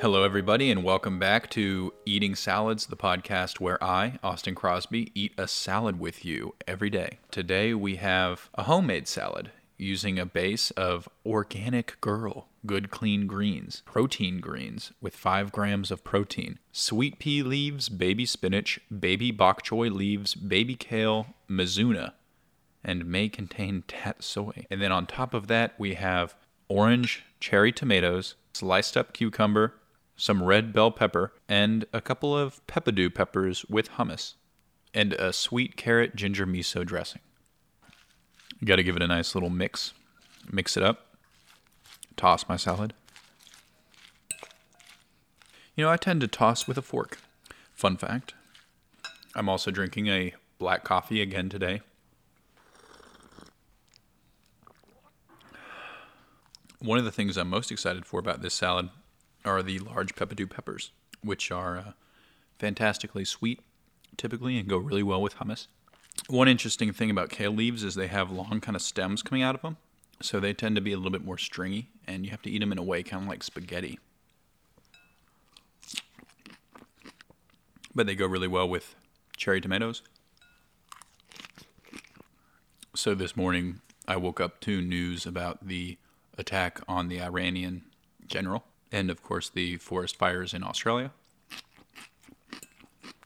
Hello, everybody, and welcome back to Eating Salads, the podcast where I, Austin Crosby, eat a salad with you every day. Today we have a homemade salad using a base of organic girl, good clean greens, protein greens with 5 grams of protein, sweet pea leaves, baby spinach, baby bok choy leaves, baby kale, mizuna, and may contain tatsoi. And then on top of that, we have orange cherry tomatoes, sliced up cucumber, some red bell pepper, and a couple of peppadew peppers with hummus, and a sweet carrot ginger miso dressing. You got to give it a nice little mix. Mix it up. Toss my salad. You know, I tend to toss with a fork. Fun fact I'm also drinking a black coffee again today. One of the things I'm most excited for about this salad are the large peppadew peppers, which are uh, fantastically sweet typically and go really well with hummus. One interesting thing about kale leaves is they have long kind of stems coming out of them, so they tend to be a little bit more stringy, and you have to eat them in a way kind of like spaghetti. But they go really well with cherry tomatoes. So this morning, I woke up to news about the attack on the Iranian general and of course the forest fires in Australia.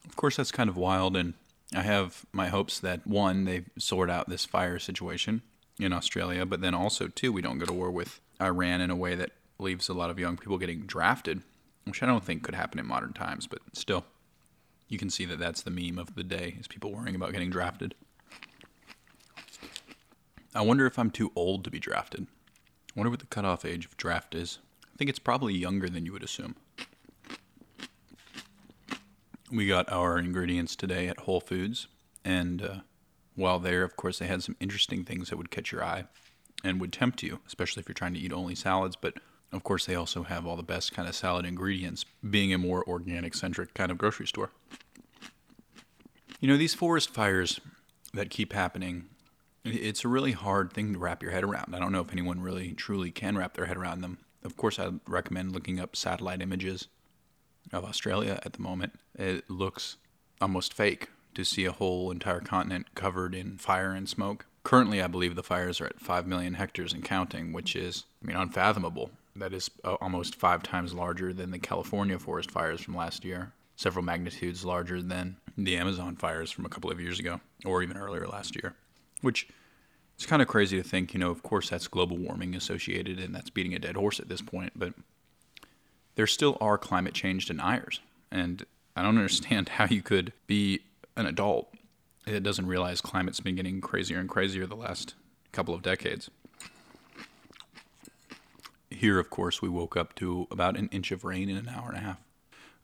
Of course, that's kind of wild, and I have my hopes that one, they sort out this fire situation in Australia, but then also, two, we don't go to war with Iran in a way that leaves a lot of young people getting drafted, which I don't think could happen in modern times, but still, you can see that that's the meme of the day is people worrying about getting drafted. I wonder if I'm too old to be drafted. I wonder what the cutoff age of draft is. I think it's probably younger than you would assume. We got our ingredients today at Whole Foods, and uh, while there, of course, they had some interesting things that would catch your eye and would tempt you, especially if you're trying to eat only salads. But of course, they also have all the best kind of salad ingredients, being a more organic centric kind of grocery store. You know, these forest fires that keep happening, it's a really hard thing to wrap your head around. I don't know if anyone really truly can wrap their head around them of course, I recommend looking up satellite images of Australia at the moment. It looks almost fake to see a whole entire continent covered in fire and smoke. Currently, I believe the fires are at 5 million hectares and counting, which is, I mean, unfathomable. That is uh, almost five times larger than the California forest fires from last year, several magnitudes larger than the Amazon fires from a couple of years ago, or even earlier last year, which it's kind of crazy to think, you know, of course that's global warming associated and that's beating a dead horse at this point, but there still are climate change deniers. And I don't understand how you could be an adult that doesn't realize climate's been getting crazier and crazier the last couple of decades. Here, of course, we woke up to about an inch of rain in an hour and a half.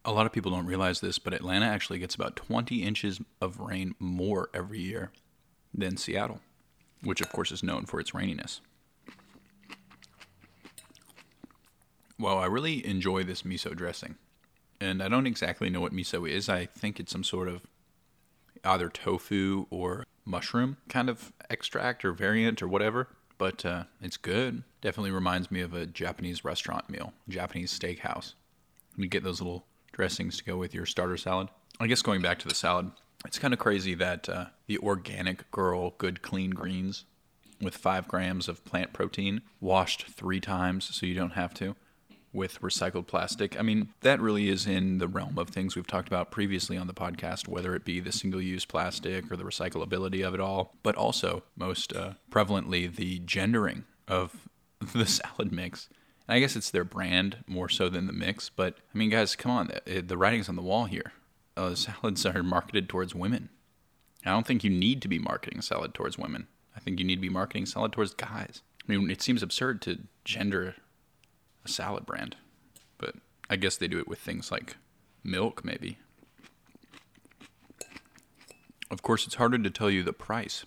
A lot of people don't realize this, but Atlanta actually gets about 20 inches of rain more every year than Seattle which of course is known for its raininess. Well, I really enjoy this miso dressing. And I don't exactly know what miso is. I think it's some sort of either tofu or mushroom kind of extract or variant or whatever. But uh, it's good. Definitely reminds me of a Japanese restaurant meal, Japanese steakhouse. You get those little dressings to go with your starter salad. I guess going back to the salad, it's kind of crazy that uh, the organic girl good clean greens with five grams of plant protein washed three times so you don't have to with recycled plastic. I mean, that really is in the realm of things we've talked about previously on the podcast, whether it be the single use plastic or the recyclability of it all, but also, most uh, prevalently, the gendering of the salad mix. And I guess it's their brand more so than the mix, but I mean, guys, come on, the, the writing's on the wall here uh, salads are marketed towards women. I don't think you need to be marketing salad towards women. I think you need to be marketing salad towards guys. I mean, it seems absurd to gender a salad brand, but I guess they do it with things like milk, maybe. Of course, it's harder to tell you the price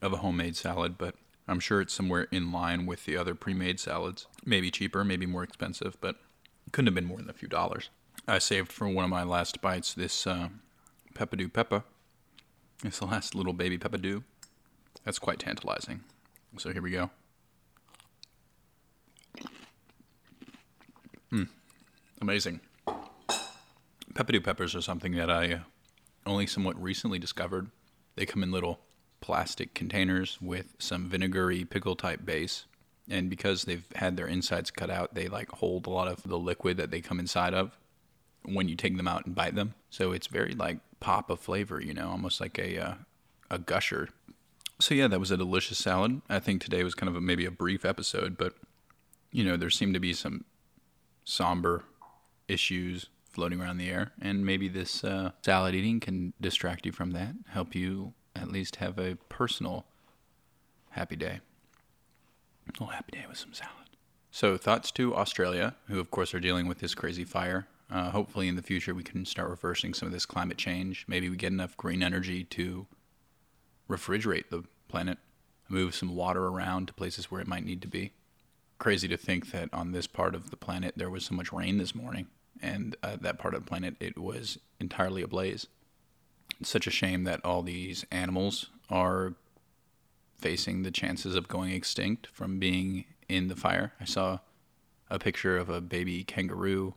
of a homemade salad, but I'm sure it's somewhere in line with the other pre made salads. Maybe cheaper, maybe more expensive, but couldn't have been more than a few dollars. I saved for one of my last bites this uh, Peppadew Peppa. It's the last little baby Peppadew. That's quite tantalizing. So here we go. Hmm. Amazing. Peppadew peppers are something that I only somewhat recently discovered. They come in little plastic containers with some vinegary pickle type base. And because they've had their insides cut out, they like hold a lot of the liquid that they come inside of when you take them out and bite them. So it's very like pop of flavor, you know, almost like a uh, a gusher. So yeah, that was a delicious salad. I think today was kind of a, maybe a brief episode, but you know, there seemed to be some somber issues floating around the air, and maybe this uh, salad eating can distract you from that, help you at least have a personal happy day. A little happy day with some salad. So, thoughts to Australia, who of course are dealing with this crazy fire. Uh, hopefully, in the future, we can start reversing some of this climate change. Maybe we get enough green energy to refrigerate the planet, move some water around to places where it might need to be. Crazy to think that on this part of the planet there was so much rain this morning and uh, that part of the planet it was entirely ablaze. It's such a shame that all these animals are facing the chances of going extinct from being in the fire. I saw a picture of a baby kangaroo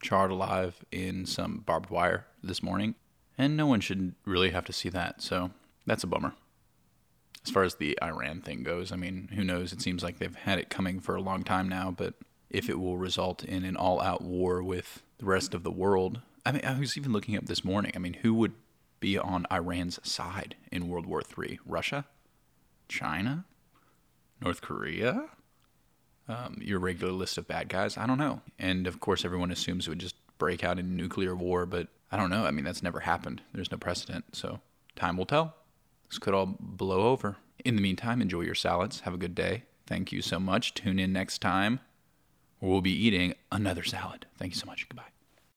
charred alive in some barbed wire this morning, and no one should really have to see that. So that's a bummer. As far as the Iran thing goes, I mean, who knows? It seems like they've had it coming for a long time now, but if it will result in an all out war with the rest of the world. I mean, I was even looking up this morning. I mean, who would be on Iran's side in World War III? Russia? China? North Korea? Um, your regular list of bad guys? I don't know. And of course, everyone assumes it would just break out in nuclear war, but I don't know. I mean, that's never happened. There's no precedent. So time will tell. This could all blow over. In the meantime, enjoy your salads. Have a good day. Thank you so much. Tune in next time we'll be eating another salad. Thank you so much. Goodbye.